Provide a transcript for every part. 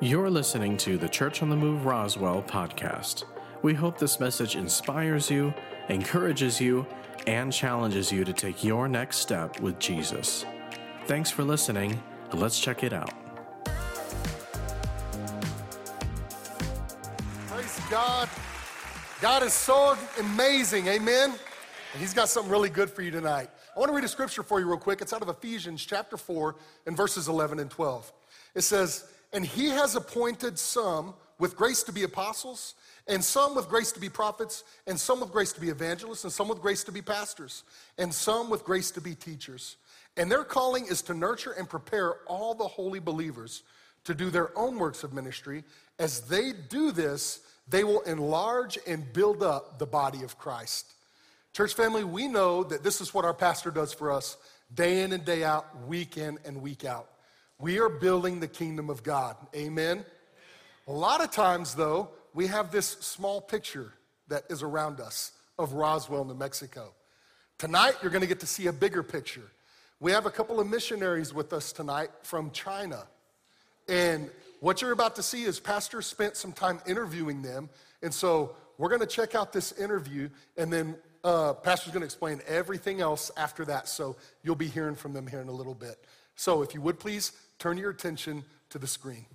You're listening to the Church on the Move Roswell podcast. We hope this message inspires you, encourages you, and challenges you to take your next step with Jesus. Thanks for listening. Let's check it out. Praise God. God is so amazing. Amen. And He's got something really good for you tonight. I want to read a scripture for you real quick. It's out of Ephesians chapter 4 and verses 11 and 12. It says, And He has appointed some with grace to be apostles, and some with grace to be prophets, and some with grace to be evangelists, and some with grace to be pastors, and some with grace to be teachers. And their calling is to nurture and prepare all the holy believers to do their own works of ministry. As they do this, they will enlarge and build up the body of Christ. Church family, we know that this is what our pastor does for us day in and day out, week in and week out. We are building the kingdom of God. Amen. A lot of times, though, we have this small picture that is around us of Roswell, New Mexico. Tonight, you're going to get to see a bigger picture. We have a couple of missionaries with us tonight from China. And what you're about to see is Pastor spent some time interviewing them. And so we're going to check out this interview, and then uh, Pastor's going to explain everything else after that. So you'll be hearing from them here in a little bit. So if you would please turn your attention to the screen.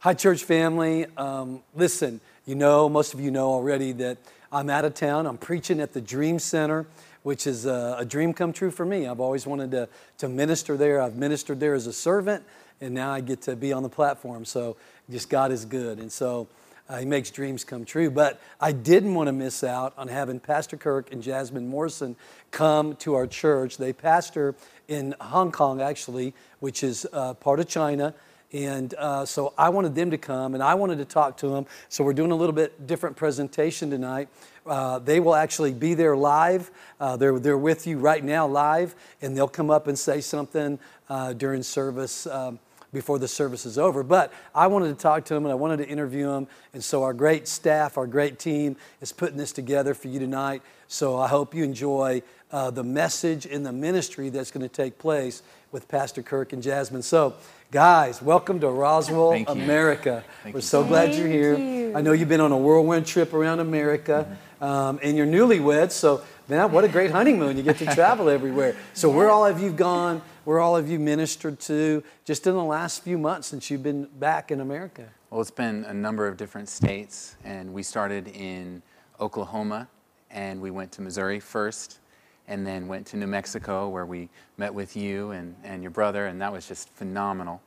Hi, church family. Um, listen, you know, most of you know already that I'm out of town. I'm preaching at the Dream Center, which is a, a, dream come true for me. I've always wanted to, to minister there. I've ministered there as a servant, and now I get to be on the platform. So just God is good. And so uh, He makes dreams come true. But I didn't want to miss out on having Pastor Kirk and Jasmine Morrison come to our church. They pastor in Hong Kong, actually, which is uh, part of China. And uh, so I wanted them to come and I wanted to talk to them. So we're doing a little bit different presentation tonight. Uh, they will actually be there live. Uh, they're, they're with you right now live, and they'll come up and say something uh, during service. Um, before the service is over. But I wanted to talk to them and I wanted to interview them. And so our great staff, our great team is putting this together for you tonight. So I hope you enjoy uh, the message in the ministry that's going to take place with Pastor Kirk and Jasmine. So, guys, welcome to Roswell, America. Thank We're you. so glad you're Thank here. you. I know you've been on a whirlwind trip around America. Um, and you're newlyweds, so man, what a great honeymoon! You get to travel everywhere. So where all have you gone? Where all have you ministered to? Just in the last few months since you've been back in America. Well, it's been a number of different states, and we started in Oklahoma, and we went to Missouri first, and then went to New Mexico, where we met with you and, and your brother, and that was just phenomenal.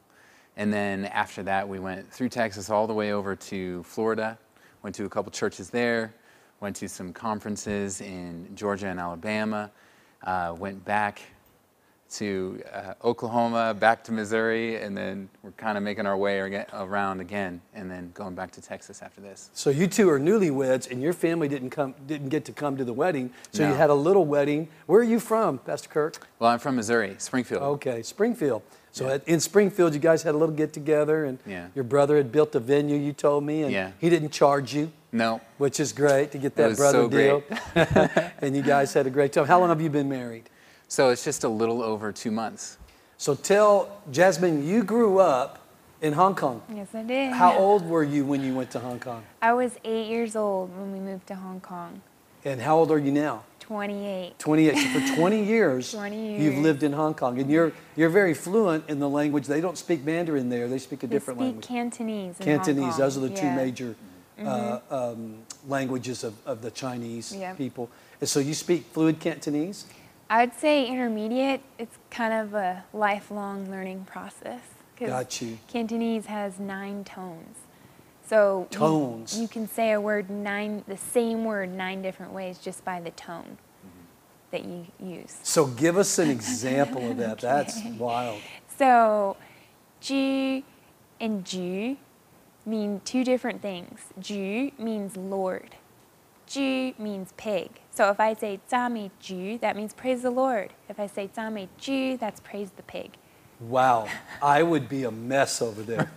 And then after that, we went through Texas all the way over to Florida, went to a couple churches there, went to some conferences in Georgia and Alabama, uh, went back to uh, Oklahoma, back to Missouri, and then we're kind of making our way around again, and then going back to Texas after this. So you two are newlyweds, and your family didn't come, didn't get to come to the wedding. So you had a little wedding. Where are you from, Pastor Kirk? Well, I'm from Missouri, Springfield. Okay, Springfield. So Yeah. at, in Springfield, you guys had a little get together, and Yeah. your brother had built a venue. You told me, and Yeah. he didn't charge you. No, which is great to get that was brother so deal. great. and you guys had a great time. How long have you been married? so it's just a little over two months. So tell Jasmine, you grew up in Hong Kong. Yes, I did. How old were you when you went to Hong Kong? I was eight years old when we moved to Hong Kong. And how old are you now? 28. 28. So for 20 years, 20 years, you've lived in Hong Kong. And you're, you're very fluent in the language. They don't speak Mandarin there, they speak a They different speak language. Cantonese. In Cantonese, Hong Kong. those are the two Yeah. Mm-hmm. major uh, um, languages of, of the Chinese Yep. people. And so you speak fluid Cantonese? I'd say intermediate. It's kind of a lifelong learning process. 'cause Got you. Cantonese has nine tones. So you- Tones. You, can say a word nine, the same word nine different ways just by the tone that you use. So give us an example of that. That's wild. So, ju and ju mean two different things. Ju means Lord. Ju means pig. So if I say zame ju, that means praise the Lord. If I say zame ju, that's praise the pig. Wow, I would be a mess over there.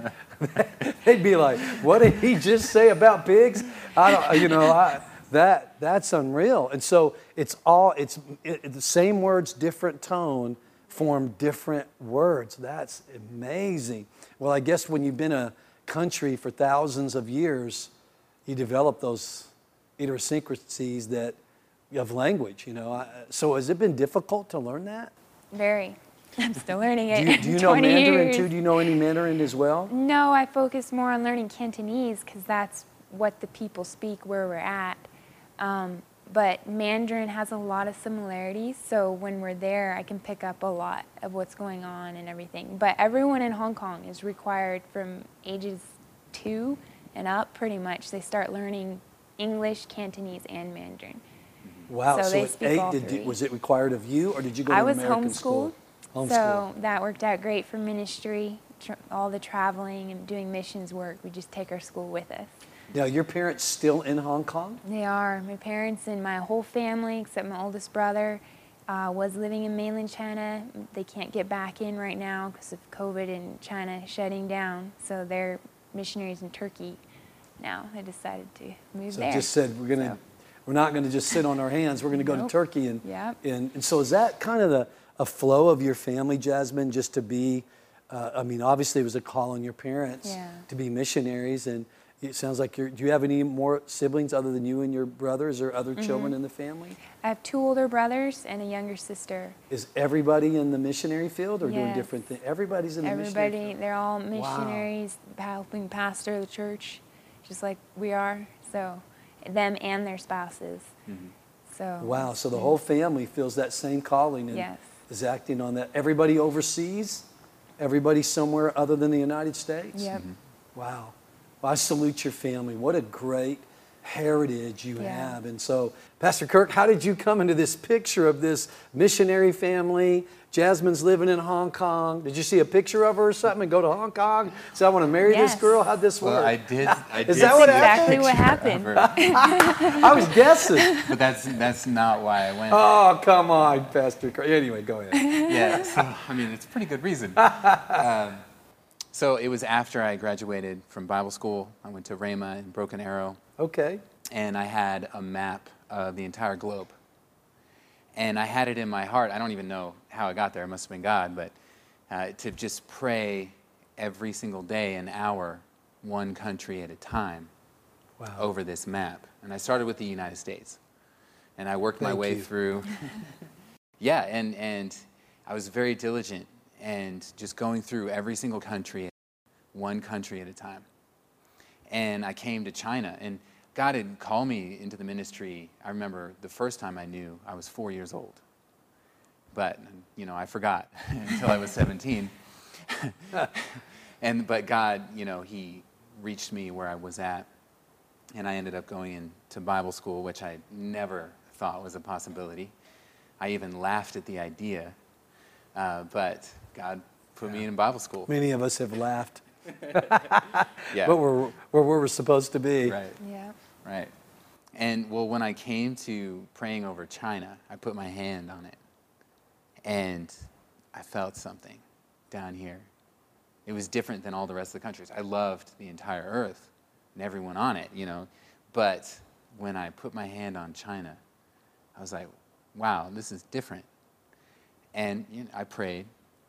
They'd be like, "What did he just say about pigs?" I don't, you know, I, that that's unreal. And so it's all it's it, the same words, different tone form different words. That's amazing. Well, I guess when you've been a country for thousands of years, you develop those idiosyncrasies that of language. You know, I, so has it been difficult to learn that? Very. I'm still learning it. Do you, do you know Mandarin years. too? Do you know any Mandarin as well? No, I focus more on learning Cantonese because that's what the people speak where we're at. Um, but Mandarin has a lot of similarities, so when we're there, I can pick up a lot of what's going on and everything. But everyone in Hong Kong is required from ages two and up, pretty much. They start learning English, Cantonese, and Mandarin. Wow. So they at speak eight, did, was it required of you, or did you go to the school? I was American homeschooled, school? Homeschooled. so that worked out great for ministry. Tr- all the traveling and doing missions work, we just take our school with us. Now, your parents still in Hong Kong? They are. My parents and my whole family, except my oldest brother, uh, was living in mainland China. They can't get back in right now because of COVID and China shutting down. So they're missionaries in Turkey now. They decided to move So there. just said we're gonna, So- we're not gonna just sit on our hands. We're gonna go to Turkey and, Yep. and and so is that kind of the a flow of your family, Jasmine, just to be? Uh, I mean, obviously it was a call on your parents Yeah. to be missionaries, and it sounds like you're. Do you have any more siblings other than you and your brothers or other children Mm-hmm. in the family? I have two older brothers and a younger sister. Is everybody in the missionary field or doing different things? Everybody's in the missionary Everybody, field. they're all missionaries, helping pastor the church, just like we are. So, them and their spouses. So. Wow, so the whole family feels that same calling and Yes. is acting on that. Everybody overseas? Everybody somewhere other than the United States? Yep. Wow. Well, I salute your family. What a great heritage you Yeah. have. And so, Pastor Kirk, how did you come into this picture of this missionary family? Jasmine's living in Hong Kong. Did you see a picture of her or something and go to Hong Kong? Say, I want to marry this girl? How'd this work? Well, I did. I Is did that what see a Exactly what happened. I was guessing. but that's that's not why I went. Oh, come on, Pastor Kirk. Anyway, go ahead. yeah, so, I mean, it's a pretty good reason. Um, so it was after I graduated from Bible school. I went to Rhema in Broken Arrow, Okay. and I had a map of the entire globe. And I had it in my heart. I don't even know how I got there. It must have been God, but uh, to just pray every single day, an hour, one country at a time Wow. over this map. And I started with the United States. And I worked my way you. through. yeah, and, and I was very diligent and just going through every single country, one country at a time. And I came to China, and God had called me into the ministry. I remember the first time I knew I was four years old. But, you know, I forgot until I was 17. and, but God, you know, He reached me where I was at and I ended up going into Bible school, which I never thought was a possibility. I even laughed at the idea, uh, but God put me in Bible school. Many of us have laughed, Yeah, but we're where we're supposed to be. right, Yeah. right. And well, when I came to praying over China, I put my hand on it, and I felt something down here. It was different than all the rest of the countries. I loved the entire earth and everyone on it, you know. But when I put my hand on China, I was like, wow, this is different. And you know, I prayed.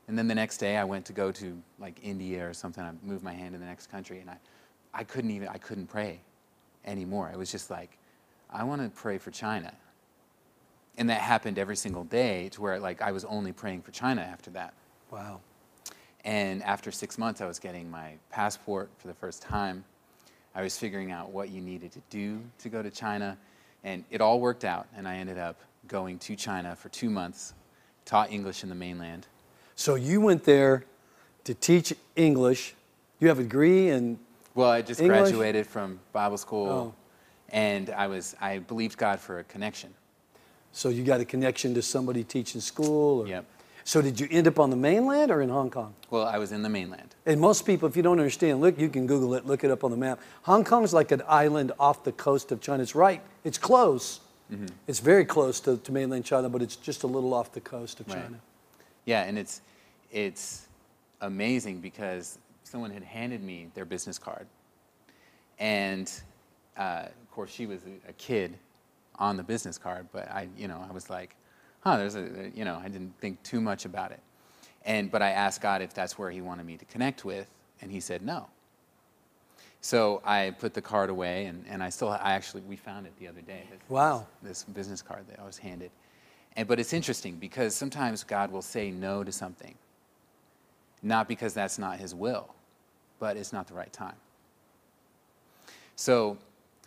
And then the next day I went to go to like India or something. I moved my hand to the next country and I, I couldn't even, I couldn't pray anymore. It was just like, I want to pray for China. And that happened every single day to where like I was only praying for China after that. Wow. And after six months, I was getting my passport for the first time. I was figuring out what you needed to do to go to China. And it all worked out. And I ended up going to China for two months, taught English in the mainland. So you went there to teach English. You have a degree in Well, I just English? graduated from Bible school. Oh. And I, was, I believed God for a connection. so you got a connection to somebody teaching school. Or, Yep. So did you end up on the mainland or in Hong Kong? Well, I was in the mainland. And most people, if you don't understand, look, you can Google it, look it up on the map. Hong Kong is like an island off the coast of China. It's right, it's close. Mm-hmm. It's very close to, to mainland China, but it's just a little off the coast of Right. China. Yeah, and it's it's amazing because someone had handed me their business card, and uh, of course she was a, kid on the business card, but I you know I was like, huh, there's a you know I didn't think too much about it, And, but I asked God if that's where He wanted me to connect with, and He said no. So I put the card away, and, and I still, I actually, we found it the other day. This, Wow. This, this business card that I was handed. And, but it's interesting because sometimes God will say no to something, not because that's not His will, but it's not the right time. So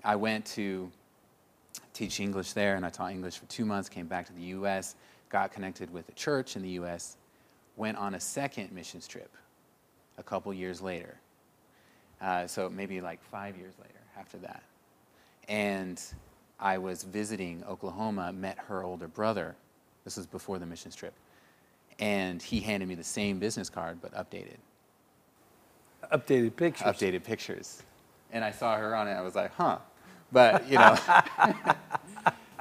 I went to teach English there, and I taught English for two months, came back to the U.S., got connected with a church in the U.S., went on a second missions trip a couple years later. Uh, so maybe like five years later after that. And I was visiting Oklahoma, met her older brother. This was before the missions trip. And he handed me the same business card, but updated. Updated pictures. Updated pictures. And I saw her on it. I was like, huh. But, you know.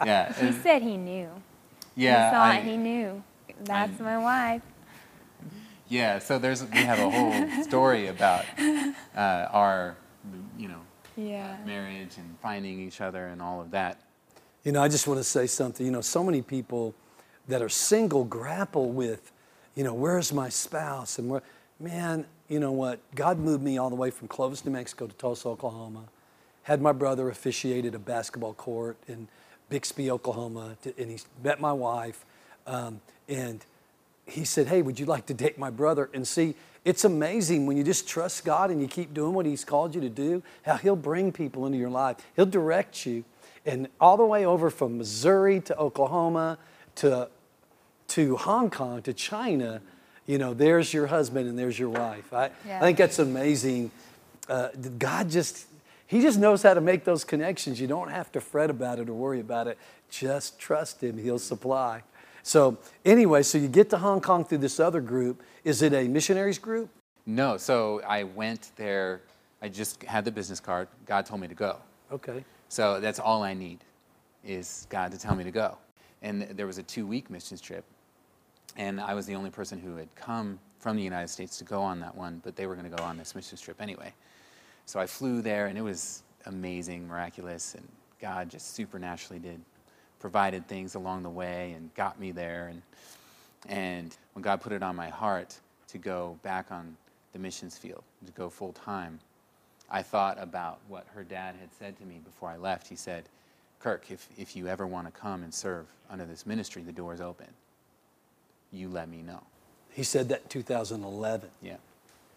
yeah. He and- said he knew. yeah. he saw I- it. He knew. That's my wife. Yeah, so there's we have a whole story about uh, our, you know, Yeah. marriage and finding each other and all of that. You know, I just want to say something. You know, so many people that are single grapple with, you know, where's my spouse? And where, man, you know what? God moved me all the way from Clovis, New Mexico to Tulsa, Oklahoma. Had my brother officiated a basketball court in Bixby, Oklahoma, to, and he met my wife. Um, and he said, Hey, would you like to date my brother? And see, it's amazing when you just trust God and you keep doing what He's called you to do, how He'll bring people into your life. He'll direct you. And all the way over from Missouri to Oklahoma to, to Hong Kong to China, you know, there's your husband and there's your wife. I, Yeah. I think that's amazing. Uh, God just, He just knows how to make those connections. You don't have to fret about it or worry about it. Just trust Him, He'll supply. So, anyway, so you get to Hong Kong through this other group. Is it a missionaries group? No, so I went there. I just had the business card. God told me to go. Okay. So that's all I need is God to tell me to go. And there was a two week missions trip. And I was the only person who had come from the United States to go on that one, but they were going to go on this missions trip anyway. So I flew there, and it was amazing, miraculous, and God just supernaturally did provided things along the way and got me there. And, and when God put it on my heart to go back on the missions field, to go full time, I thought about what her dad had said to me before I left. He said, Kirk, if, if you ever want to come and serve under this ministry, the door is open. You let me know. He said that in 2011. Yeah.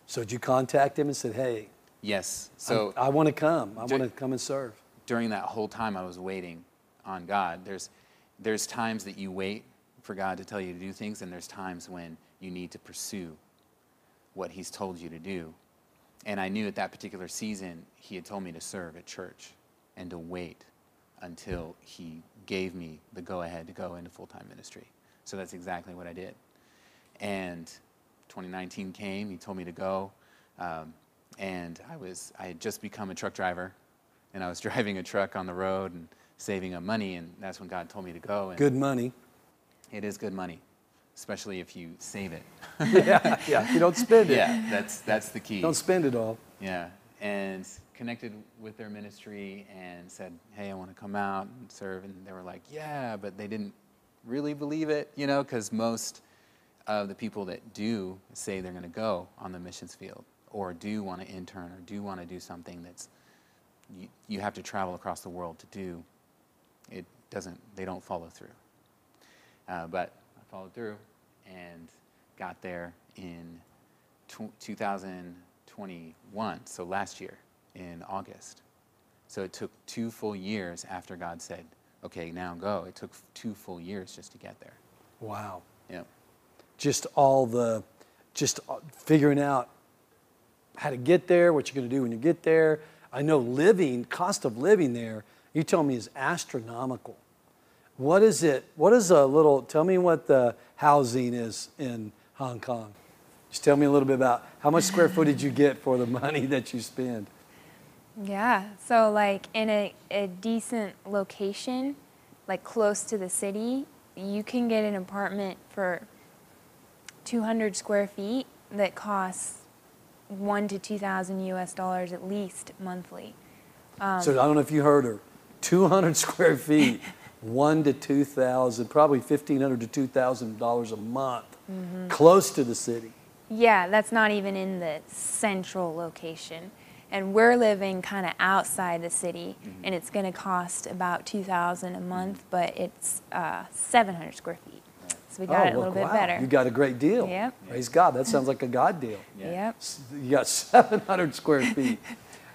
So did you contact him and said, hey, Yes. So I, want to come. I want to come and serve. during that whole time I was waiting on God, there's, there's times that you wait for God to tell you to do things, and there's times when you need to pursue what He's told you to do. And I knew at that particular season, He had told me to serve at church and to wait until He gave me the go ahead to go into full time ministry. So that's exactly what I did. And 2019 came, He told me to go. Um, and I, was, I had just become a truck driver and I was driving a truck on the road and saving up money, and that's when God told me to go. And Good money. It is good money, especially if you save it. yeah, yeah. You don't spend it. yeah, that's that's the key. Don't spend it all. Yeah, and connected with their ministry and said, "Hey, I want to come out and serve," and they were like, "Yeah," but they didn't really believe it, you know, because most of the people that do say they're going to go on the missions field or do want to intern or do want to do something that's you, you have to travel across the world to do it doesn't they don't follow through. Uh, but i followed through and got there in tw- 2021 so last year in august. So it took two full years after god said okay now go. It took two full years just to get there. Wow. yeah Just all the, just uh, figuring out how to get there, what you're going to do when you get there. I know living, cost of living there, you told me is astronomical. What is it? What is a little, tell me what the housing is in Hong Kong. Just tell me a little bit about how much square footage you get for the money that you spend. Yeah. So like in a, a decent location, like close to the city, you can get an apartment for 200 square feet that costs one to 2,000 US dollars at least monthly. so I don't know if you heard her. 200 square feet, one to 2,000, probably 1,500 to 2,000 dollars a month. close to the city. Yeah, that's not even in the central location. And we're living kind of outside the city, Mm-hmm. and it's going to cost about 2000 a month, but it's uh, 700 square feet. So we got it a Oh, well, little bit wow. better. You got a great deal. Yep. Praise God. That sounds like a God deal. Yep. You got 700 square feet.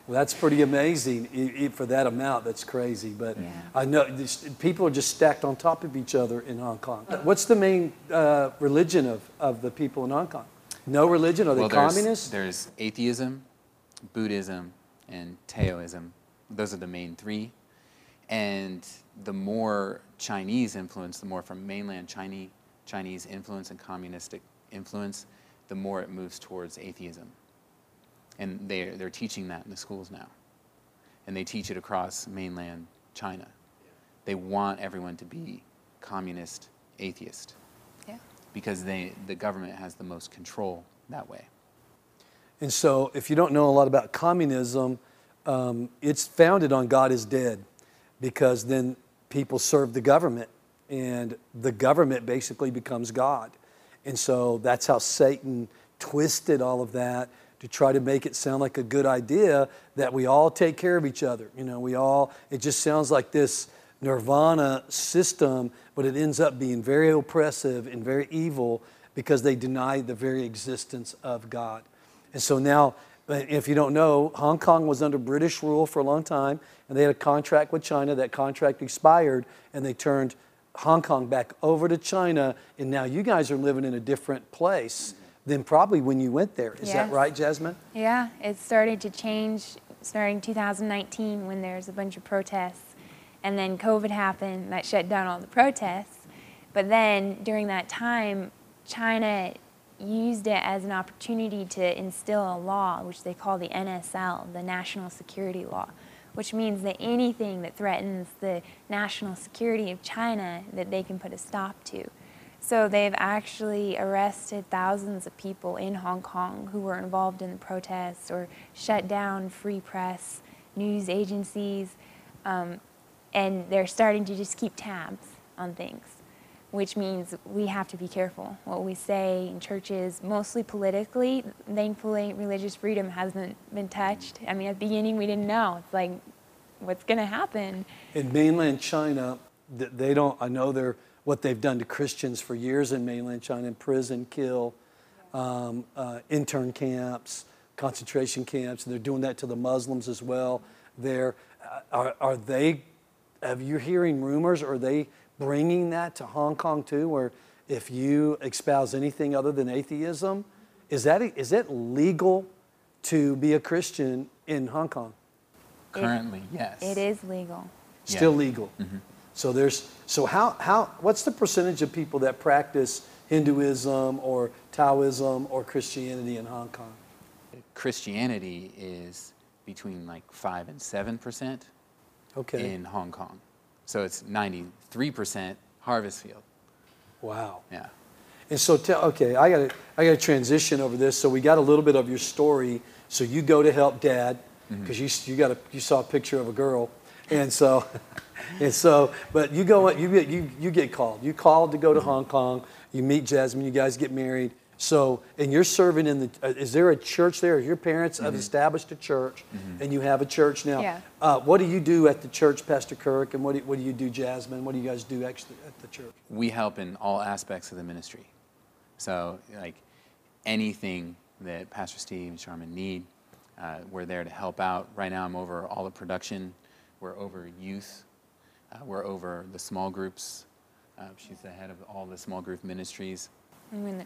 Well, that's pretty amazing I- I- for that amount. That's crazy. But Yeah. I know this, people are just stacked on top of each other in Hong Kong. What's the main uh, religion of, of the people in Hong Kong? No religion? Are they well, there's, communists? there's atheism, Buddhism, and Taoism. Those are the main three. And the more Chinese influence, the more from mainland Chinese, Chinese influence and communistic influence, the more it moves towards atheism. And they're, they're teaching that in the schools now. And they teach it across mainland China. They want everyone to be communist atheist Yeah. because they, the government has the most control that way. And so, if you don't know a lot about communism, um, it's founded on God is dead because then people serve the government and the government basically becomes God. And so, that's how Satan twisted all of that to try to make it sound like a good idea that we all take care of each other. You know, we all, it just sounds like this nirvana system, but it ends up being very oppressive and very evil because they deny the very existence of God. And so now, uh, if you don't know, Hong Kong was under British rule for a long time, and they had a contract with China. That contract expired, and they turned Hong Kong back over to China, and now you guys are living in a different place than probably when you went there. Is that right, Jasmine? Yeah, it started to change starting 2019 when there's a bunch of protests. And then COVID happened, that shut down all the protests. But then during that time, China used it as an opportunity to instill a law, which they call the NSL, the National Security Law, which means that anything that threatens the national security of China, that they can put a stop to. So they've actually arrested thousands of people in Hong Kong who were involved in the protests or shut down free press, news agencies, um, and they're starting to just keep tabs on things, which means we have to be careful what we say in churches, mostly politically. Thankfully, religious freedom hasn't been touched. I mean, at the beginning, we didn't know. It's like, what's going to happen? In mainland China, they don't, I know they're, what they've done to Christians for years in mainland China, in prison, kill, um, uh, intern camps, concentration camps, and they're doing that to the Muslims as well. There, uh, are, are they, have you hearing rumors, are they bringing that to Hong Kong too, where if you espouse anything other than atheism, is that, is it legal to be a Christian in Hong Kong? Currently, yes. It is legal. Yeah. Still legal. So there's so how how what's the percentage of people that practice Hinduism or Taoism or Christianity in Hong Kong? Christianity is between like 5 and 7% Okay. in Hong Kong. So it's 93% harvest field. wow. Yeah. And so tell okay, I got to I got to transition over this. So we got a little bit of your story. So you go to help dad mm-hmm. because you you got a you saw a picture of a girl, and so and so but you go you get you you get called. You called to go to Hong Kong. You meet Jasmine. You guys get married. So and you're serving in the. Uh, is there a church there? Your parents have established a church, and you have a church now. Yeah. Uh, what do you do at the church, Pastor Kirk? And what do, what do you do, Jasmine? What do you guys do actually at the church? We help in all aspects of the ministry. So, like anything that Pastor Steve and Sharman need, uh, we're there to help out. Right now, I'm over all the production. We're over youth. Uh, we're over the small groups. Uh, she's the head of all the small group ministries. I mean, the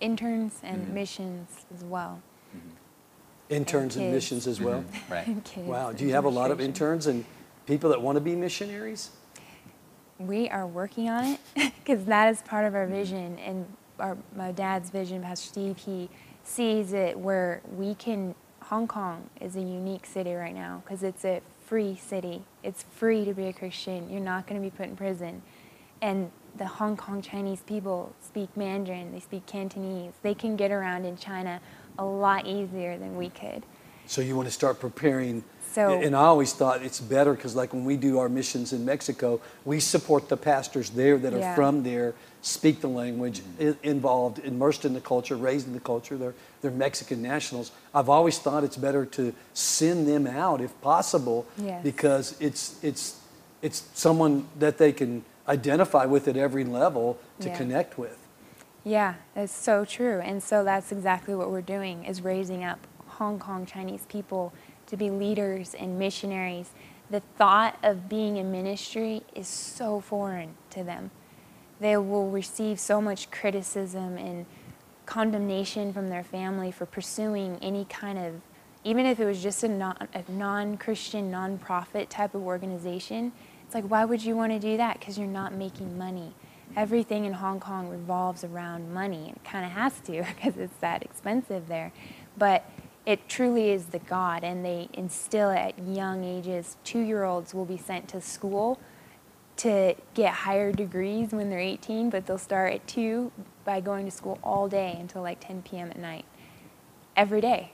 interns and Mm-hmm. missions as well. Interns and kids. missions as well. Right. Kids Wow. Do you have a lot of interns and people that want to be missionaries? We are working on it because that is part of our vision. And our, my dad's vision, Pastor Steve, he sees it where we can. Hong Kong is a unique city right now because it's a free city. It's free to be a Christian. You're not going to be put in prison. And the Hong Kong Chinese people speak Mandarin, they speak Cantonese. They can get around in China a lot easier than we could. So you want to start preparing. So- and I always thought it's better because, like when we do our missions in Mexico, we support the pastors there that are Yeah. from there, speak the language, i- involved, immersed in the culture, raised in the culture. They're they're Mexican nationals. I've always thought it's better to send them out if possible, Yes. because it's it's it's someone that they can identify with at every level to Yeah. connect with. Yeah, it's so true. And so that's exactly what we're doing is raising up Hong Kong Chinese people to be leaders and missionaries. The thought of being in ministry is so foreign to them. They will receive so much criticism and condemnation from their family for pursuing any kind of even if it was just a, non, a non-christian non-profit type of organization it's like why would you want to do that? Because you're not making money. Everything in hong kong revolves around money. It kind of has to because it's that expensive there. But it truly is the god and they instill it at young ages two-year-olds will be sent to school to get higher degrees when they're 18, but they'll start at 2 by going to school all day until like 10 p.m. at night, every day.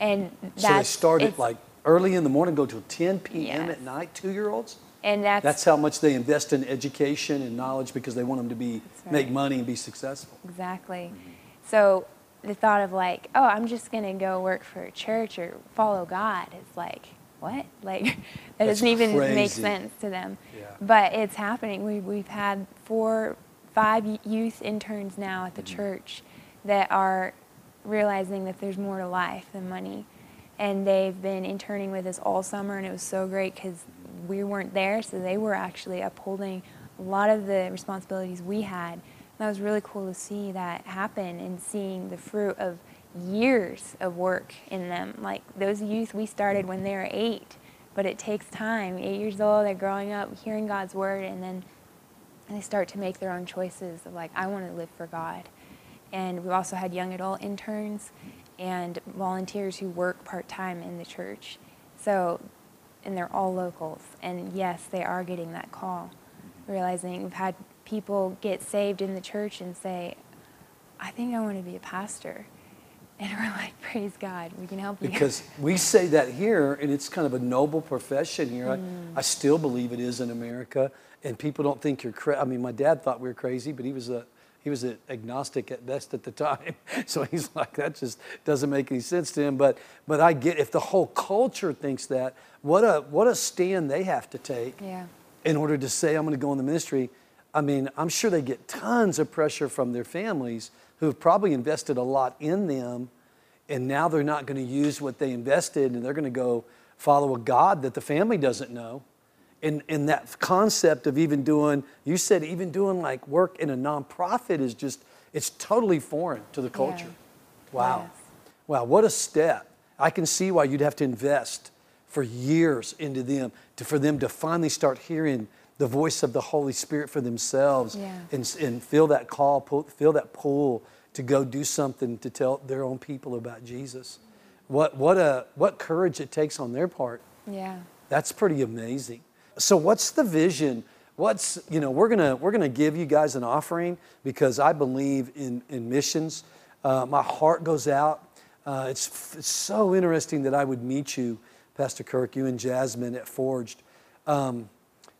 And that's, So they start at like early in the morning, go till 10 p.m. Yes. at night, two year olds? and that's, That's how much they invest in education and knowledge because they want them to be That's make money and be successful. exactly. Mm-hmm. So the thought of like, oh, I'm just going to go work for a church or follow God is like, what? Like, that That's doesn't even make sense to them. Yeah. But it's happening. We, we've had four, five youth interns now at the Mm-hmm. church that are realizing that there's more to life than money. And they've been interning with us all summer, and it was so great because we weren't there, so they were actually upholding a lot of the responsibilities we had. And That was really cool to see that happen and seeing the fruit of years of work in them. Like those youth, we started when they were eight, but it takes time. Eight years old, they're growing up, hearing God's word, and then they start to make their own choices of like, I want to live for God. And we've also had young adult interns and volunteers who work part time in the church. So, and they're all locals. And yes, they are getting that call, realizing we've had people get saved in the church and say, I think I want to be a pastor. And we're like, praise God, we can help you. Because we say that here, and it's kind of a noble profession here. I, mm. I still believe it is in America, and people don't think you're crazy. I mean, my dad thought we were crazy, but he was a he was an agnostic at best at the time. So he's like, that just doesn't make any sense to him. But but I get if the whole culture thinks that, what a what a stand they have to take yeah. in order to say I'm going to go in the ministry. I mean, I'm sure they get tons of pressure from their families who have probably invested a lot in them, and now they're not going to use what they invested, and they're going to go follow a God that the family doesn't know. And, and that concept of even doing, you said even doing like work in a nonprofit is just, it's totally foreign to the culture. Wow. Yes. Wow, what a step. I can see why you'd have to invest for years into them to, for them to finally start hearing the voice of the Holy Spirit for themselves Yeah. and, and feel that call, pull, feel that pull to go do something to tell their own people about Jesus. What, what, a, what courage it takes on their part. Yeah. That's pretty amazing. So what's the vision? What's you know we're gonna we're gonna give you guys an offering because I believe in in missions. Uh, my heart goes out. Uh, it's it's so interesting that I would meet you, Pastor Kirk, you and Jasmine at Forged, um,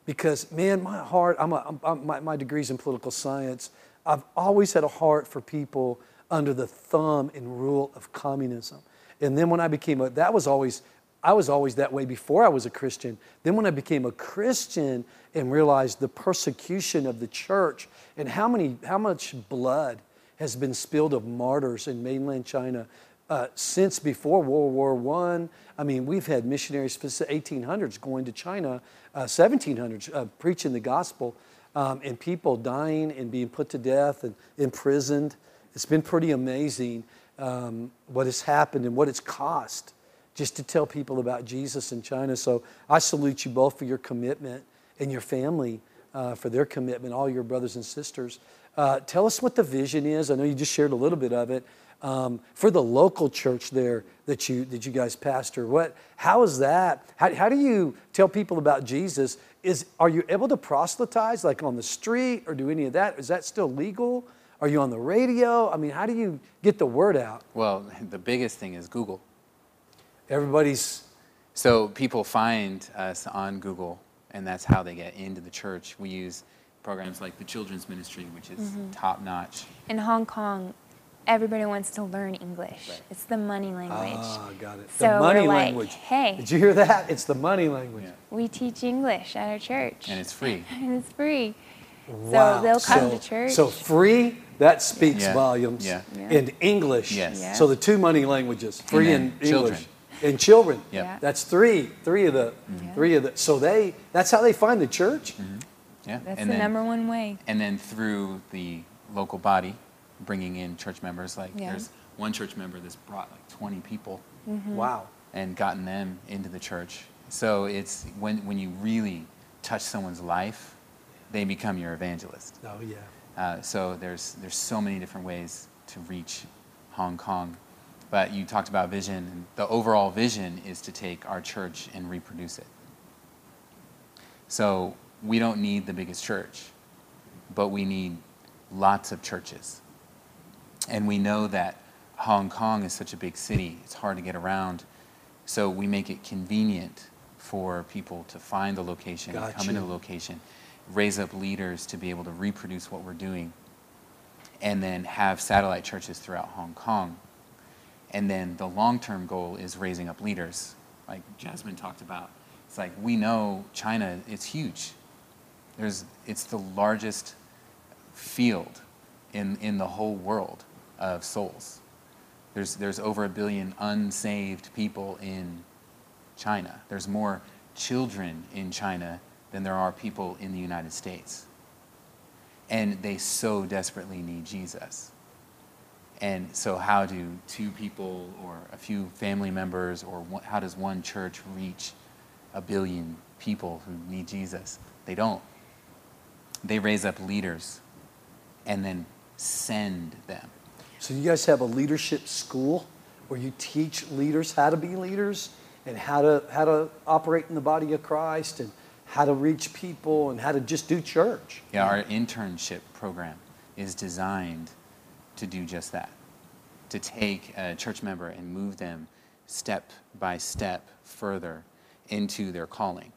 because man, my heart. I'm, a, I'm, I'm my, my degree's in political science. I've always had a heart for people under the thumb and rule of communism. And then when I became a, that was always I was always that way before I was a Christian. Then, when I became a Christian and realized the persecution of the church and how, many, how much blood has been spilled of martyrs in mainland China uh, since before World War I. I mean, we've had missionaries, 1800s, going to China, uh, 1700s, uh, preaching the gospel, um, and people dying and being put to death and imprisoned. It's been pretty amazing um, what has happened and what it's cost just to tell people about Jesus in China. So I salute you both for your commitment and your family uh, for their commitment, all your brothers and sisters. Uh, tell us what the vision is. I know you just shared a little bit of it. Um, for the local church there that you that you guys pastor, what how is that? How, how do you tell people about Jesus? Is are you able to proselytize like on the street or do any of that? Is that still legal? Are you on the radio? I mean, how do you get the word out? Well, the biggest thing is Google. everybody's So people find us on Google, and that's how they get into the church. We use programs like the Children's Ministry, which is Mm-hmm. top notch. In Hong Kong, everybody wants to learn English. Right. It's the money language. Ah, got it. So the money we're like, language. hey. Did you hear that? It's the money language. Yeah. We teach English at our church. And it's free. And it's free. Wow. So they'll come So- to church. So free, that speaks Yeah. volumes. Yeah. Yeah. In English. Yes. Yeah. So the two money languages, free then and, children. English. And children. Yeah. That's three. Three of the Yeah. three of the so they that's how they find the church? Yeah. That's and the then, number one way. And then through the local body, bringing in church members. Like Yeah. there's one church member that's brought like 20 people Mm-hmm. Wow. and gotten them into the church. So it's when, when you really touch someone's life, they become your evangelist. Oh yeah. Uh, so there's there's so many different ways to reach Hong Kong. But you talked about vision, and the overall vision is to take our church and reproduce it. So we don't need the biggest church, but we need lots of churches. And we know that Hong Kong is such a big city, it's hard to get around. So we make it convenient for people to find the location, and come into the location, raise up leaders to be able to reproduce what we're doing, and then have satellite churches throughout Hong Kong. And then the long term goal is raising up leaders, like Jasmine talked about. It's like we know China, it's huge. There's, it's the largest field in, in the whole world of souls. There's, there's over a billion unsaved people in China. There's more children in China than there are people in the United States. And they so desperately need Jesus. And so, how do two people or a few family members, or one, how does one church reach a billion people who need Jesus? They don't. They raise up leaders and then send them. So you guys have a leadership school where you teach leaders how to be leaders and how to how to operate in the body of Christ and how to reach people and how to just do church. Yeah, our internship program is designed to do just that to take a church member and move them step by step further into their calling.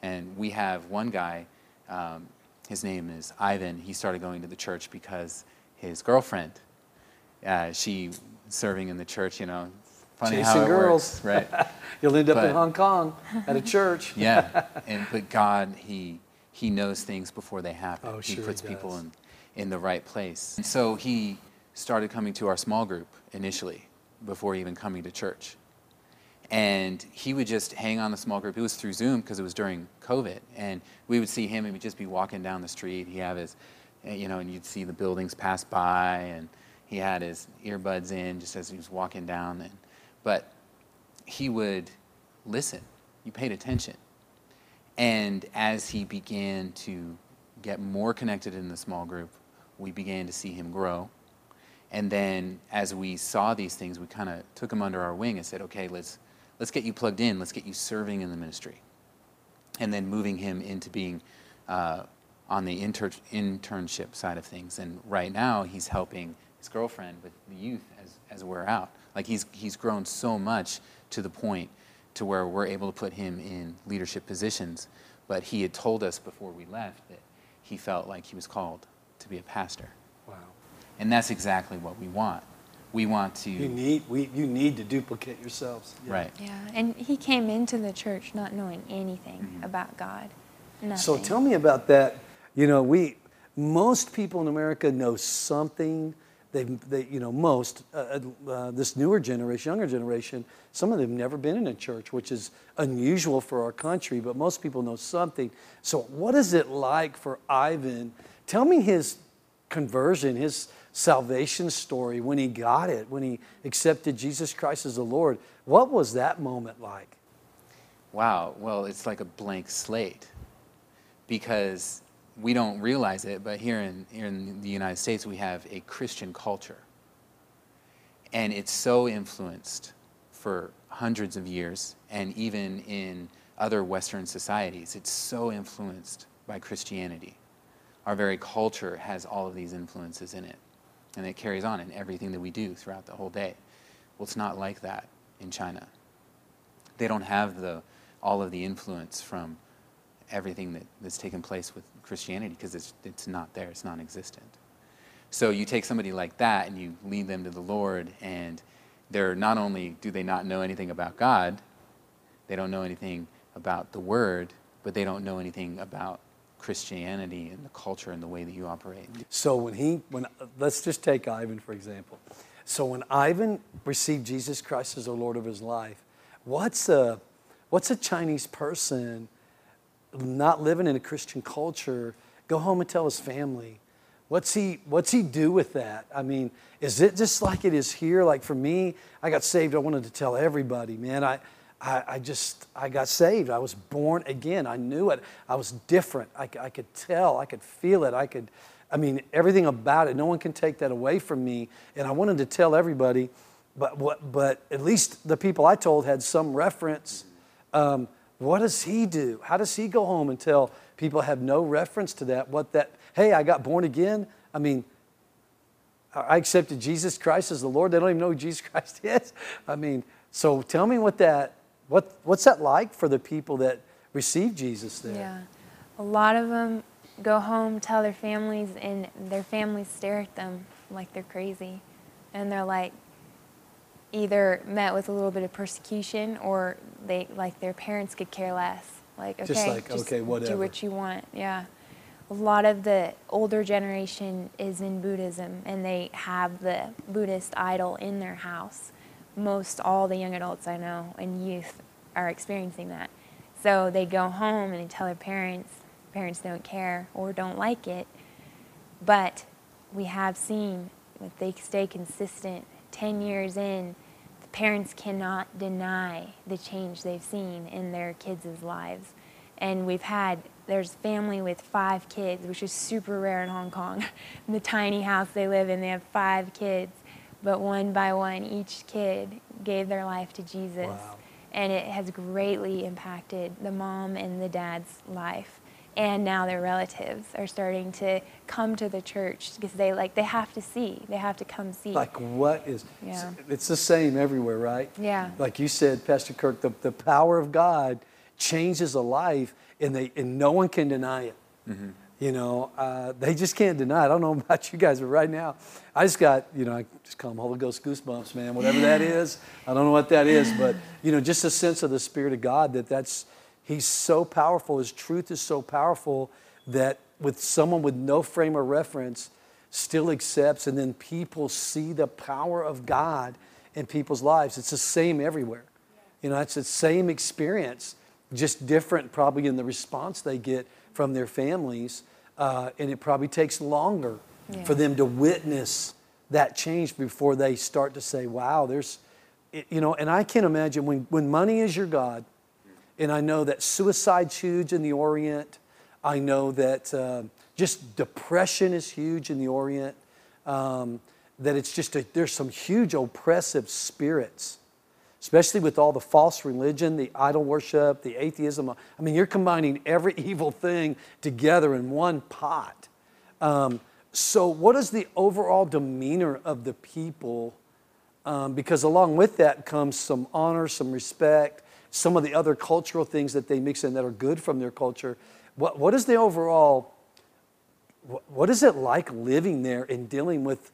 And we have one guy, um, his name is Ivan. He started going to the church because his girlfriend, uh, she serving in the church, you know, funny how Chasing it girls. works, right? You'll end up in Hong Kong at a church. yeah, and but God, he he knows things before they happen. Oh, he sure he puts people in in the right place. And so he started coming to our small group initially, before even coming to church. And he would just hang on the small group. It was through Zoom because it was during COVID, and we would see him. and we'd just be walking down the street. He have his, eh, you know, and you'd see the buildings pass by, and he had his earbuds in just as he was walking down. And but he would listen. You paid attention. And as he began to get more connected in the small group, we began to see him grow. And then as we saw these things, we kind of took him under our wing and said, okay, let's, let's get you plugged in. Let's get you serving in the ministry. And then moving him into being uh, on the inter- internship side of things. And right now, he's helping his girlfriend with the youth as, as we're out. Like he's, he's grown so much to the point to where we're able to put him in leadership positions. But he had told us before we left that he felt like he was called to be a pastor. Wow. And that's exactly what we want. We want to, You need we you need to duplicate yourselves. Yeah. right. Yeah, and he came into the church not knowing anything Mm-hmm. about God. Nothing. So tell me about that. You know, we most people in America know something. They, they you know, most uh, uh, this newer generation, younger generation, some of them never been in a church, which is unusual for our country. But most people know something. So, what is it like for Ivan? Tell me his conversion, his salvation story when he got it, when he accepted Jesus Christ as the Lord. What was that moment like? Wow. Well, it's like a blank slate because we don't realize it, but here in, here in the United States, we have a Christian culture. And it's so influenced for hundreds of years, and even in other Western societies, it's so influenced by Christianity. Our very culture has all of these influences in it, and it carries on in everything that we do throughout the whole day. Well, it's not like that in China. they don't have the, all of the influence from everything that, that's taken place with Christianity because it's, it's not there, it's non existent. So you take somebody like that and you lead them to the Lord, and they're not only do they not know anything about God, they don't know anything about the Word, but they don't know anything about Christianity and the culture and the way that you operate. So when he, when let's just take Ivan for example. So when Ivan received Jesus Christ as the Lord of his life, what's a, what's a Chinese person not living in a Christian culture go home and tell his family? What's he, what's he do with that? I mean, is it just like it is here? Like for me, I got saved. I wanted to tell everybody, man. I, I, I just, I got saved. I was born again. I knew it. I was different. I, I could tell. I could feel it. I could, I mean, everything about it. No one can take that away from me. And I wanted to tell everybody, but, what, but at least the people I told had some reference. Um, what does he do? How does he go home and tell people have no reference to that? What that, hey, I got born again? I mean, I accepted Jesus Christ as the Lord. They don't even know who Jesus Christ is. I mean, so tell me what that, what, what's that like for the people that receive Jesus there? Yeah. A lot of them go home, tell their families, and their families stare at them like they're crazy. And they're like, either met with a little bit of persecution or they, like, their parents could care less. Like, okay, Just like, okay, whatever. do what you want. Yeah. A lot of the older generation is in Buddhism and they have the Buddhist idol in their house. Most all the young adults I know and youth are experiencing that. So they go home and they tell their parents, parents don't care or don't like it. But we have seen if they stay consistent 10 years in, parents cannot deny the change they've seen in their kids' lives. And we've had, there's family with five kids, which is super rare in Hong Kong. in the tiny house they live in, they have five kids. But one by one, each kid gave their life to Jesus. Wow. And it has greatly impacted the mom and the dad's life and now their relatives are starting to come to the church because they like they have to see they have to come see Like what is, Yeah. it's the same everywhere, right? Yeah. Like you said, Pastor Kirk, the, the power of God changes a life and, they, and no one can deny it. mm-hmm. You know, uh, they just can't deny it. I don't know about you guys, but right now, I just got, you know, I just call them Holy Ghost goosebumps, man, whatever that is. I don't know what that is, but, you know, just a sense of the Spirit of God that that's, He's so powerful. His truth is so powerful that with someone with no frame of reference still accepts, and then people see the power of God in people's lives. It's the same everywhere. You know, it's the same experience, just different probably in the response they get from their families. Uh, and it probably takes longer Yeah. for them to witness that change before they start to say, wow, there's, you know, and I can't imagine when, when money is your God, and I know that suicide's huge in the Orient. I know that uh, just depression is huge in the Orient. Um, that it's just a, there's some huge oppressive spirits, especially with all the false religion, the idol worship, the atheism. I mean, you're combining every evil thing together in one pot. Um, so, what is the overall demeanor of the people? Um, because along with that comes some honor, some respect, some of the other cultural things that they mix in that are good from their culture. What, what is the overall, what, what is it like living there and dealing with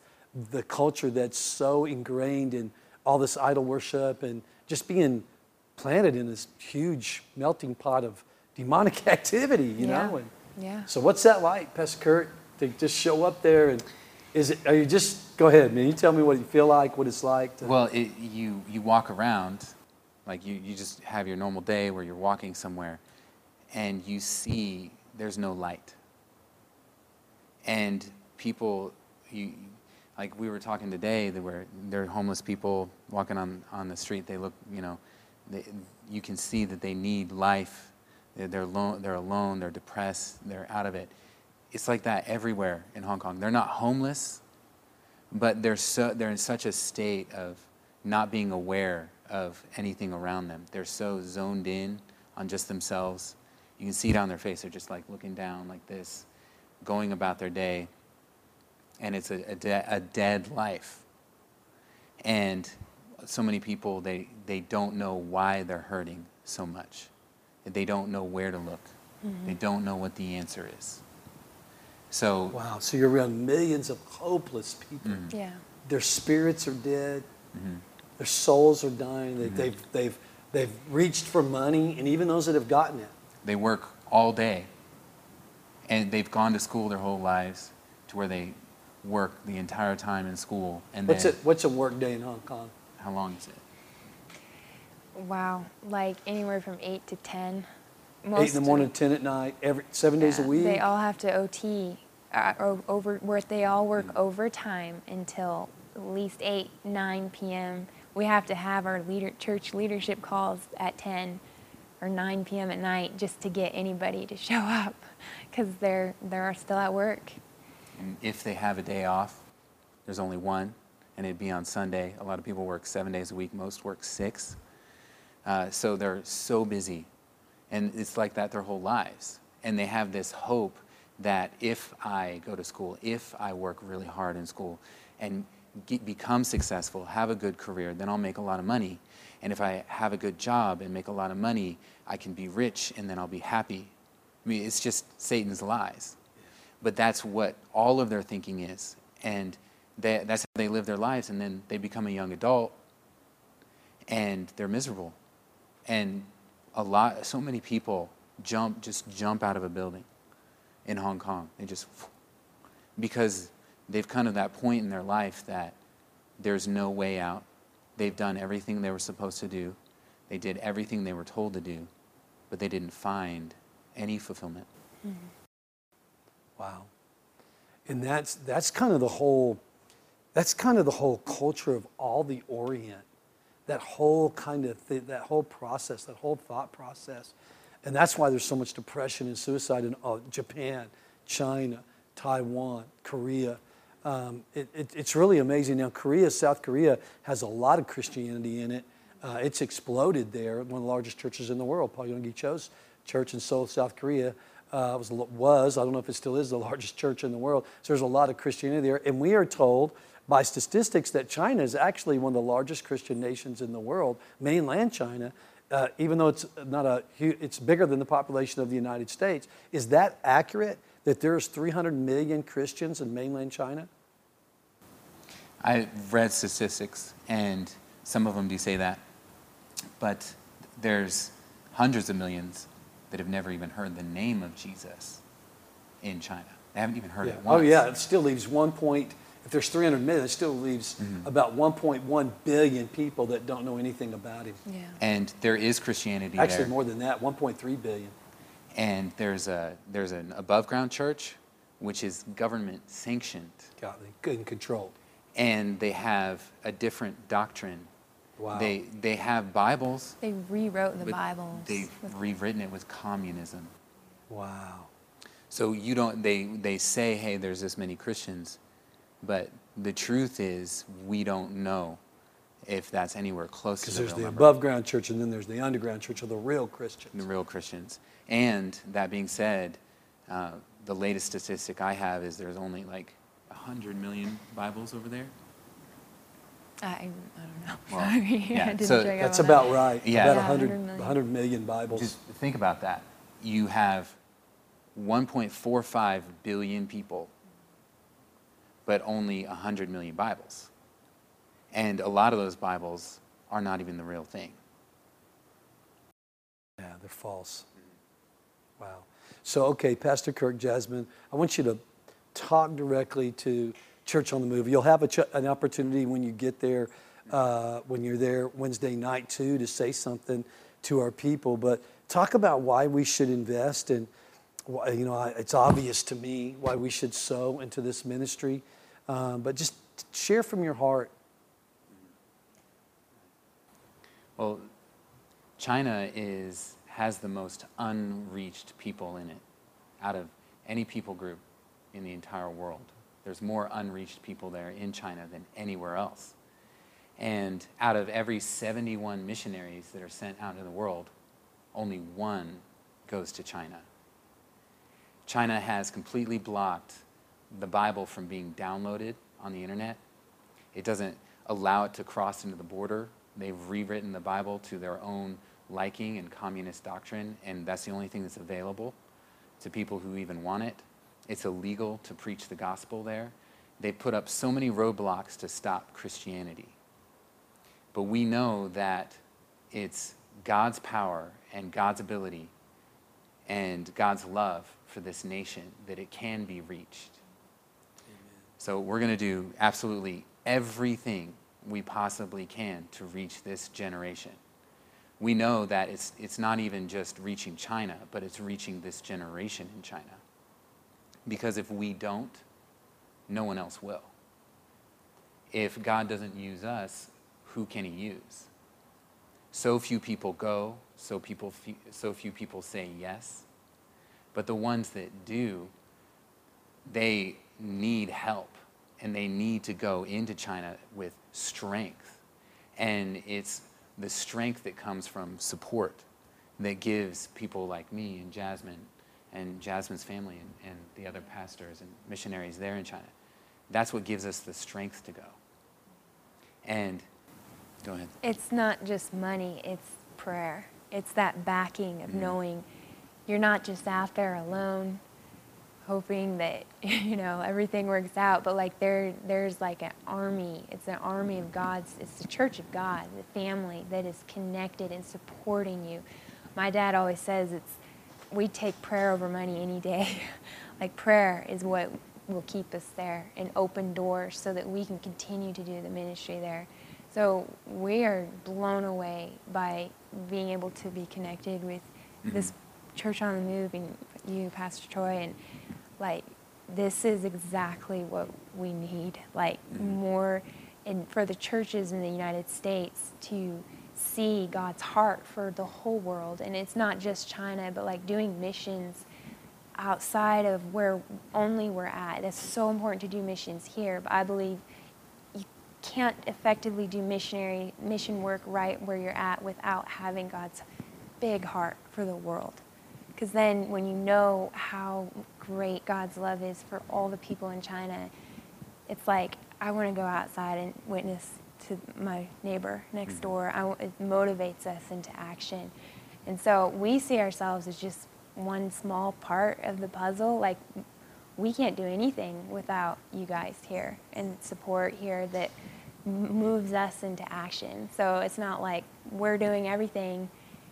the culture that's so ingrained in all this idol worship and just being planted in this huge melting pot of demonic activity, you Yeah. know? And Yeah. so what's that like, Pastor Kurt, to just show up there and is it, are you just, go ahead, man, you tell me what you feel like, what it's like to. Well, it, you you walk around, like you, you just have your normal day where you're walking somewhere, and you see there's no light. And people, you, like we were talking today, there were there are homeless people walking on on the street. They look, you know, they, you can see that they need life. They're they're alone. They're alone. They're depressed. They're out of it. It's like that everywhere in Hong Kong. They're not homeless but they're so they're in such a state of not being aware of anything around them. They're so zoned in on just themselves. You can see it on their face. They're just like looking down like this, going about their day, and it's a, a, de- a dead life. And so many people they, they don't know why they're hurting so much. They don't know where to look. Mm-hmm. They don't know what the answer is. So Wow. So you're around millions of hopeless people. Mm-hmm. Yeah. Their spirits are dead. Mm-hmm. Their souls are dying. They, They've, they've, they've reached for money, and even those that have gotten it. they work all day and they've gone to school their whole lives to where they work the entire time in school and What's, then it, what's a work day in Hong Kong? how long is it Wow. Like anywhere from 8 to 10. Eight in the morning, 10 at night, every, seven days a week? They all have to OT, uh, or over, where they all work overtime until at least 8, 9 p.m. We have to have our leader, church leadership calls at 10 or 9 p.m. at night just to get anybody to show up because they're, they're still at work. and if they have a day off there's only one and it'd be on sunday a lot of people work seven days a week most work six uh, so they're so busy and it's like that their whole lives and they have this hope that if i go to school if i work really hard in school and get, become successful have a good career then i'll make a lot of money. And if i have a good job and make a lot of money i can be rich and then i'll be happy. I mean it's just satan's lies. But that's what all of their thinking is. And they, that's how they live their lives. And then they become a young adult and they're miserable. And a lot so many people jump just jump out of a building in hong kong they just because they've come to that point in their life that there's no way out they've done everything they were supposed to do they did everything they were told to do but they didn't find any fulfillment Wow. And that's that's kind of the whole that's kind of the whole culture of all the Orient. That whole kind of th- that whole process, that whole thought process. And that's why there's so much depression and suicide in uh, Japan, China, Taiwan, Korea. Um, it, it, it's really amazing. Now, Korea, South Korea, has a lot of Christianity in it. Uh, it's exploded there. One of the largest churches in the world, Paul Young Cho's church in Seoul, South Korea, uh, was, was, I don't know if it still is, the largest church in the world. So there's a lot of Christianity there. And we are told by statistics that China is actually one of the largest Christian nations in the world, mainland China, uh, even though it's not a it's bigger than the population of the United States. Is that accurate? That there's 300 million Christians in mainland China? I read statistics, and some of them do say that, but there's hundreds of millions that have never even heard the name of Jesus in China. They haven't even heard Yeah. it Oh yeah, it still leaves one point. If there's 300 million, it still leaves Mm-hmm. about 1.1 billion people that don't know anything about him. Yeah. And there is Christianity Actually, there. more than that, 1.3 billion. And there's a there's an above ground church, which is government sanctioned, God, good and controlled. and they have a different doctrine. Wow. They they have Bibles. They rewrote the but Bibles. They've rewritten it with communism. Wow. So you don't they they say, hey, there's this many Christians, but the truth is we don't know if that's anywhere close to Because the there's real the number, above ground church and then there's the underground church of the real Christians. the real Christians. And that being said, uh, the latest statistic I have is there's only like hundred million Bibles over there. I, I don't know. Well, Sorry. yeah, I didn't so check That's up on about that. right. Yeah. About Yeah, 100, 100 million. 100 million Bibles. Just think about that. You have 1.45 billion people, but only 100 million Bibles. And a lot of those Bibles are not even the real thing. Yeah, they're false. Wow. So, okay, Pastor Kirk, Jasmine, I want you to talk directly to Church on the Move. You'll have ch- an opportunity when you get there, uh, when you're there Wednesday night too, to say something to our people. But talk about why we should invest and, you know, it's obvious to me why we should sow into this ministry. Um, but just share from your heart. Well, China is, has the most unreached people in it out of any people group in the entire world. There's more unreached people there in China than anywhere else. And out of every 71 missionaries that are sent out into the world, only one goes to China. China has completely blocked the Bible from being downloaded on the internet. It doesn't, allow it to cross into the border. They've rewritten the Bible to their own liking and communist doctrine, and that's the only thing that's available to people who even want it. It's illegal to preach the gospel there. They put up so many roadblocks to stop Christianity. But we know that it's God's power and God's ability and God's love for this nation that it can be reached. Amen. So we're going to do absolutely everything we possibly can to reach this generation. We know that it's, it's not even just reaching China, but it's reaching this generation in China. Because if we don't, no one else will. If God doesn't use us, who can He use? So few people go, so, people, so few people say yes. But the ones that do, they need help and they need to go into China with strength. And it's the strength that comes from support that gives people like me and Jasmine and Jasmine's family and, and the other pastors and missionaries there in China. That's what gives us the strength to go. And go ahead. It's not just money, it's prayer. It's that backing of mm-hmm. knowing you're not just out there alone hoping that you know everything works out but like there there's like an army. It's an army of god's it's the church of god the family that is connected and supporting you. My dad always says it's we take prayer over money any day. Like prayer is what will keep us there and open doors so that we can continue to do the ministry there. So we are blown away by being able to be connected with mm-hmm. this church on the move and you pastor troy and like this is exactly what we need like mm-hmm. more and for the churches in the united states to see god's heart for the whole world. And it's not just china but like doing missions outside of where only we're at. That's so important to do missions here but i believe you can't effectively do missionary mission work right where you're at without having god's big heart for the world because then when you know how great God's love is for all the people in China, it's like I want to go outside and witness to my neighbor next mm-hmm. door. I, it motivates us into action. And so we see ourselves as just one small part of the puzzle. Like, we can't do anything without you guys here and support here that moves us into action. So it's not like we're doing everything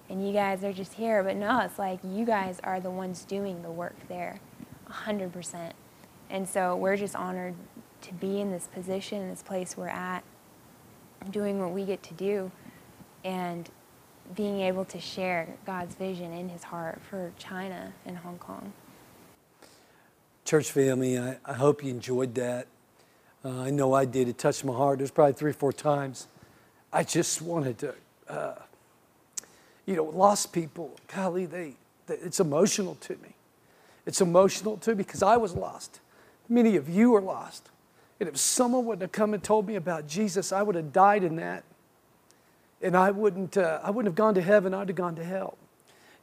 and you guys are just here, but no, it's like you guys are the ones doing the work there. 100%. And so we're just honored to be in this position, this place we're at, doing what we get to do, and being able to share God's vision in his heart for China and Hong Kong. Church family, I, I hope you enjoyed that. Uh, I know I did. It touched my heart. There's probably three or four times. I just wanted to, uh, you know, lost people, golly, they, they, it's emotional to me. It's emotional too because I was lost. Many of you are lost. And if someone would have come and told me about Jesus, I would have died in that. And I wouldn't, uh, I wouldn't have gone to heaven, I'd have gone to hell.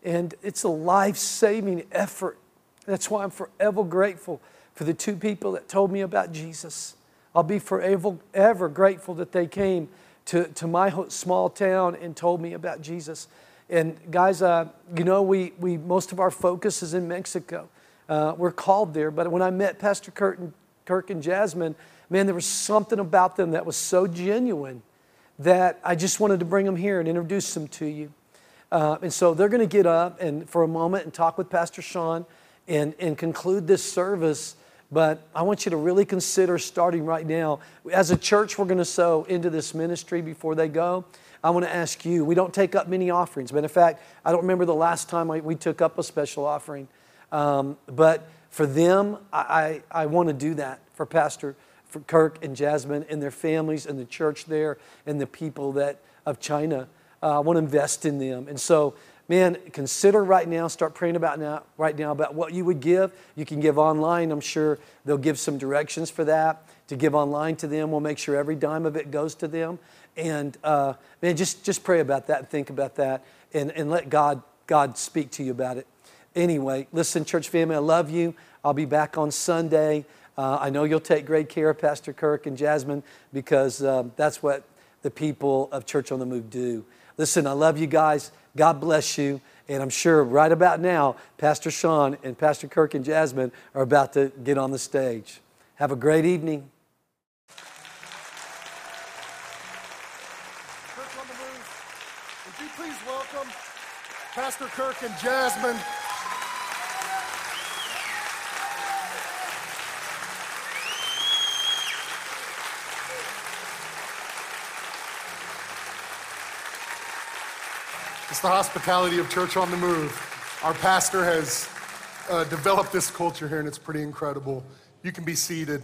And it's a life saving effort. That's why I'm forever grateful for the two people that told me about Jesus. I'll be forever ever grateful that they came to, to my small town and told me about Jesus. And guys, uh, you know, we, we, most of our focus is in Mexico. Uh, we're called there. But when I met Pastor Kirk and, Kirk and Jasmine, man, there was something about them that was so genuine that I just wanted to bring them here and introduce them to you. Uh, and so they're going to get up and for a moment and talk with Pastor Sean and, and conclude this service. But I want you to really consider starting right now. As a church, we're going to sow into this ministry before they go. I want to ask you, we don't take up many offerings. But in fact, I don't remember the last time we took up a special offering. Um, but for them, I, I, I want to do that for Pastor for Kirk and Jasmine and their families and the church there and the people that of China. Uh, I want to invest in them. And so, man, consider right now, start praying about now, right now about what you would give. You can give online. I'm sure they'll give some directions for that. To give online to them, we'll make sure every dime of it goes to them. And uh, man, just, just pray about that and think about that and, and let God, God speak to you about it. Anyway, listen, church family, I love you. I'll be back on Sunday. Uh, I know you'll take great care of Pastor Kirk and Jasmine because um, that's what the people of Church on the Move do. Listen, I love you guys. God bless you. And I'm sure right about now, Pastor Sean and Pastor Kirk and Jasmine are about to get on the stage. Have a great evening. Church on the Move, would you please welcome Pastor Kirk and Jasmine? It's the hospitality of Church on the Move. Our pastor has uh, developed this culture here, and it's pretty incredible. You can be seated.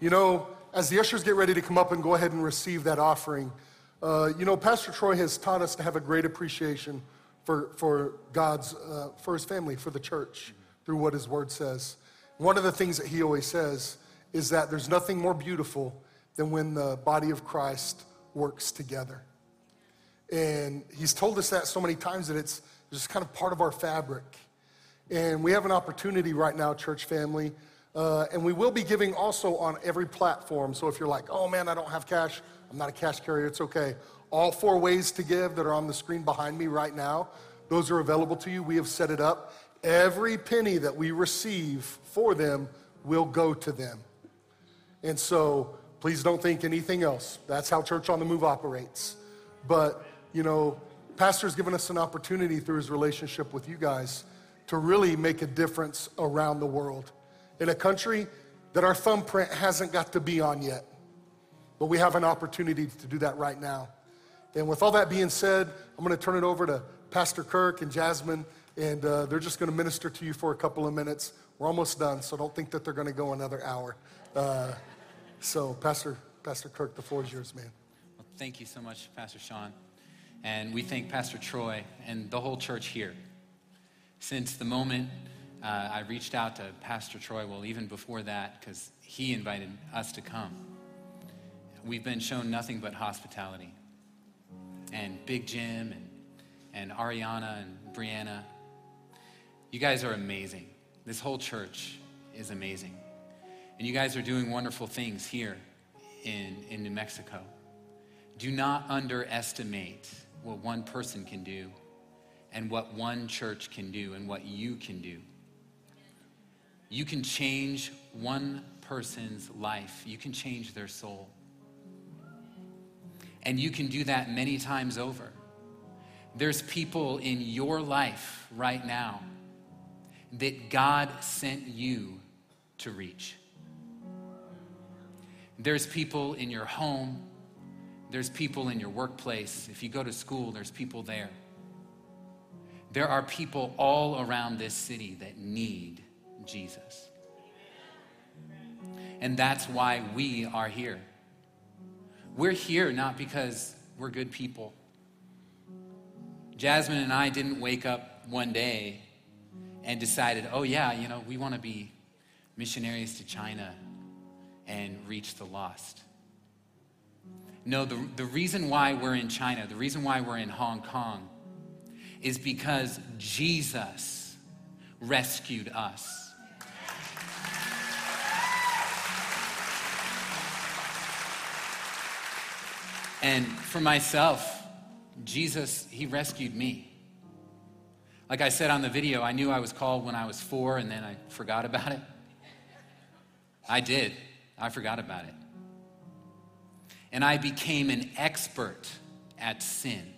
You know, as the ushers get ready to come up and go ahead and receive that offering, uh, you know, Pastor Troy has taught us to have a great appreciation for, for God's, uh, for his family, for the church, through what his word says. One of the things that he always says is that there's nothing more beautiful than when the body of Christ works together. And he's told us that so many times that it's just kind of part of our fabric. And we have an opportunity right now, church family, uh, and we will be giving also on every platform. So if you're like, oh man, I don't have cash, I'm not a cash carrier, it's okay. All four ways to give that are on the screen behind me right now, those are available to you. We have set it up. Every penny that we receive for them will go to them. And so please don't think anything else. That's how Church on the Move operates. But you know, Pastor's given us an opportunity through his relationship with you guys to really make a difference around the world in a country that our thumbprint hasn't got to be on yet. But we have an opportunity to do that right now. And with all that being said, I'm going to turn it over to Pastor Kirk and Jasmine, and uh, they're just going to minister to you for a couple of minutes. We're almost done, so don't think that they're going to go another hour. Uh, so, Pastor, Pastor Kirk, the floor is yours, man. Well, thank you so much, Pastor Sean. And we thank Pastor Troy and the whole church here. Since the moment uh, I reached out to Pastor Troy, well, even before that, because he invited us to come, we've been shown nothing but hospitality. And Big Jim and, and Ariana and Brianna, you guys are amazing. This whole church is amazing. And you guys are doing wonderful things here in, in New Mexico. Do not underestimate what one person can do and what one church can do and what you can do. You can change one person's life, you can change their soul. And you can do that many times over. There's people in your life right now that God sent you to reach. There's people in your home there's people in your workplace. If you go to school, there's people there. There are people all around this city that need Jesus. And that's why we are here. We're here not because we're good people. Jasmine and I didn't wake up one day and decided, oh, yeah, you know, we want to be missionaries to China and reach the lost. No, the, the reason why we're in China, the reason why we're in Hong Kong, is because Jesus rescued us. And for myself, Jesus, He rescued me. Like I said on the video, I knew I was called when I was four and then I forgot about it. I did. I forgot about it and I became an expert at sin.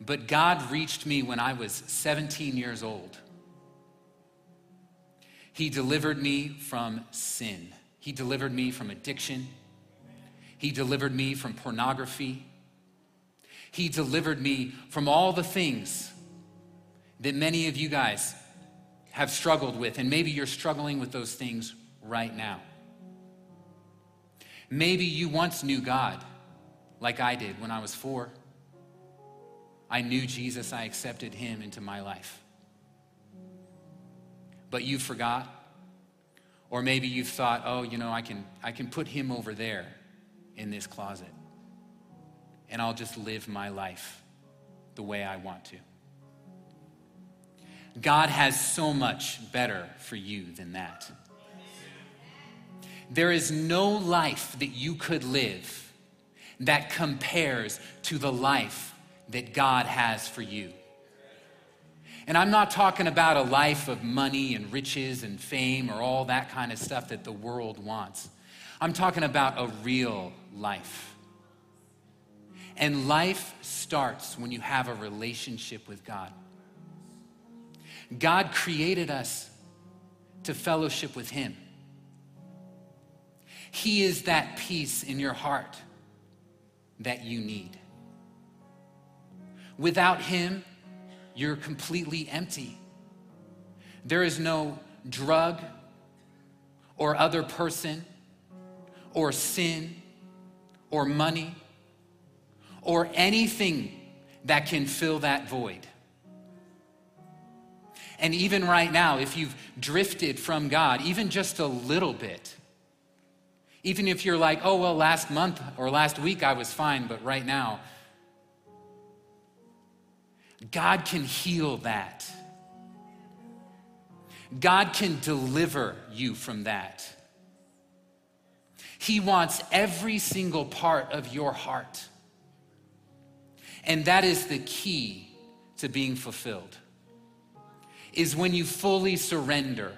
But God reached me when I was 17 years old. He delivered me from sin. He delivered me from addiction. He delivered me from pornography. He delivered me from all the things that many of you guys have struggled with, and maybe you're struggling with those things right now. Maybe you once knew God like I did when I was four. I knew Jesus, I accepted him into my life. But you forgot. Or maybe you've thought, oh, you know, I can, I can put him over there in this closet and I'll just live my life the way I want to. God has so much better for you than that. There is no life that you could live that compares to the life that God has for you. And I'm not talking about a life of money and riches and fame or all that kind of stuff that the world wants. I'm talking about a real life. And life starts when you have a relationship with God. God created us to fellowship with Him. He is that peace in your heart that you need. Without Him, you're completely empty. There is no drug or other person or sin or money or anything that can fill that void. And even right now, if you've drifted from God, even just a little bit, even if you're like, oh, well, last month or last week I was fine, but right now, God can heal that. God can deliver you from that. He wants every single part of your heart. And that is the key to being fulfilled. Is when you fully surrender.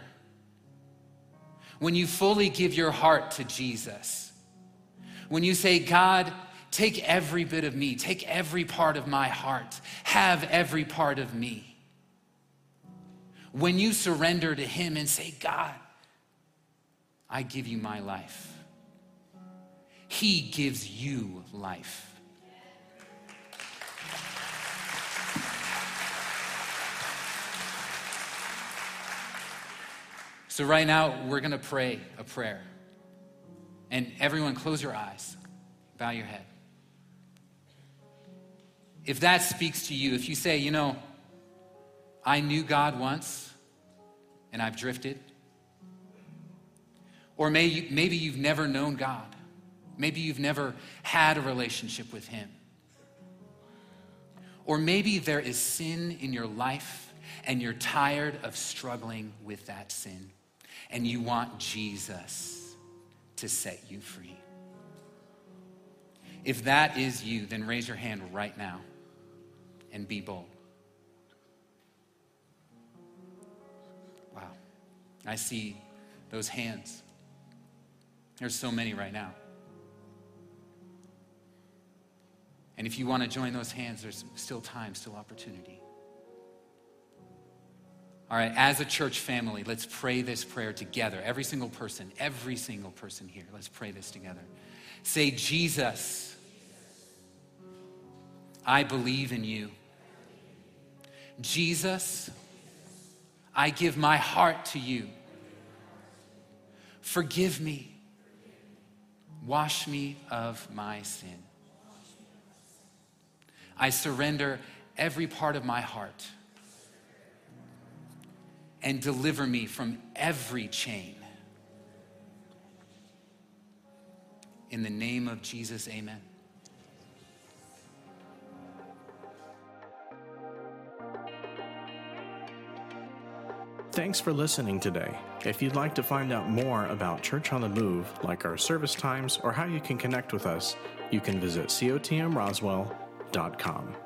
When you fully give your heart to Jesus. When you say, God, take every bit of me, take every part of my heart, have every part of me. When you surrender to Him and say, God, I give you my life. He gives you life. So, right now, we're going to pray a prayer. And everyone, close your eyes, bow your head. If that speaks to you, if you say, you know, I knew God once and I've drifted, or maybe, maybe you've never known God. Maybe you've never had a relationship with Him. Or maybe there is sin in your life and you're tired of struggling with that sin and you want Jesus to set you free. If that is you, then raise your hand right now and be bold. Wow. I see those hands. There's so many right now. And if you want to join those hands, there's still time, still opportunity. All right, as a church family, let's pray this prayer together. Every single person, every single person here, let's pray this together. Say, Jesus, I believe in you. Jesus, I give my heart to you. Forgive me. Wash me of my sin. I surrender every part of my heart and deliver me from every chain. In the name of Jesus, amen. Thanks for listening today. If you'd like to find out more about Church on the Move, like our service times or how you can connect with us, you can visit cotmroswell.com gmail.com.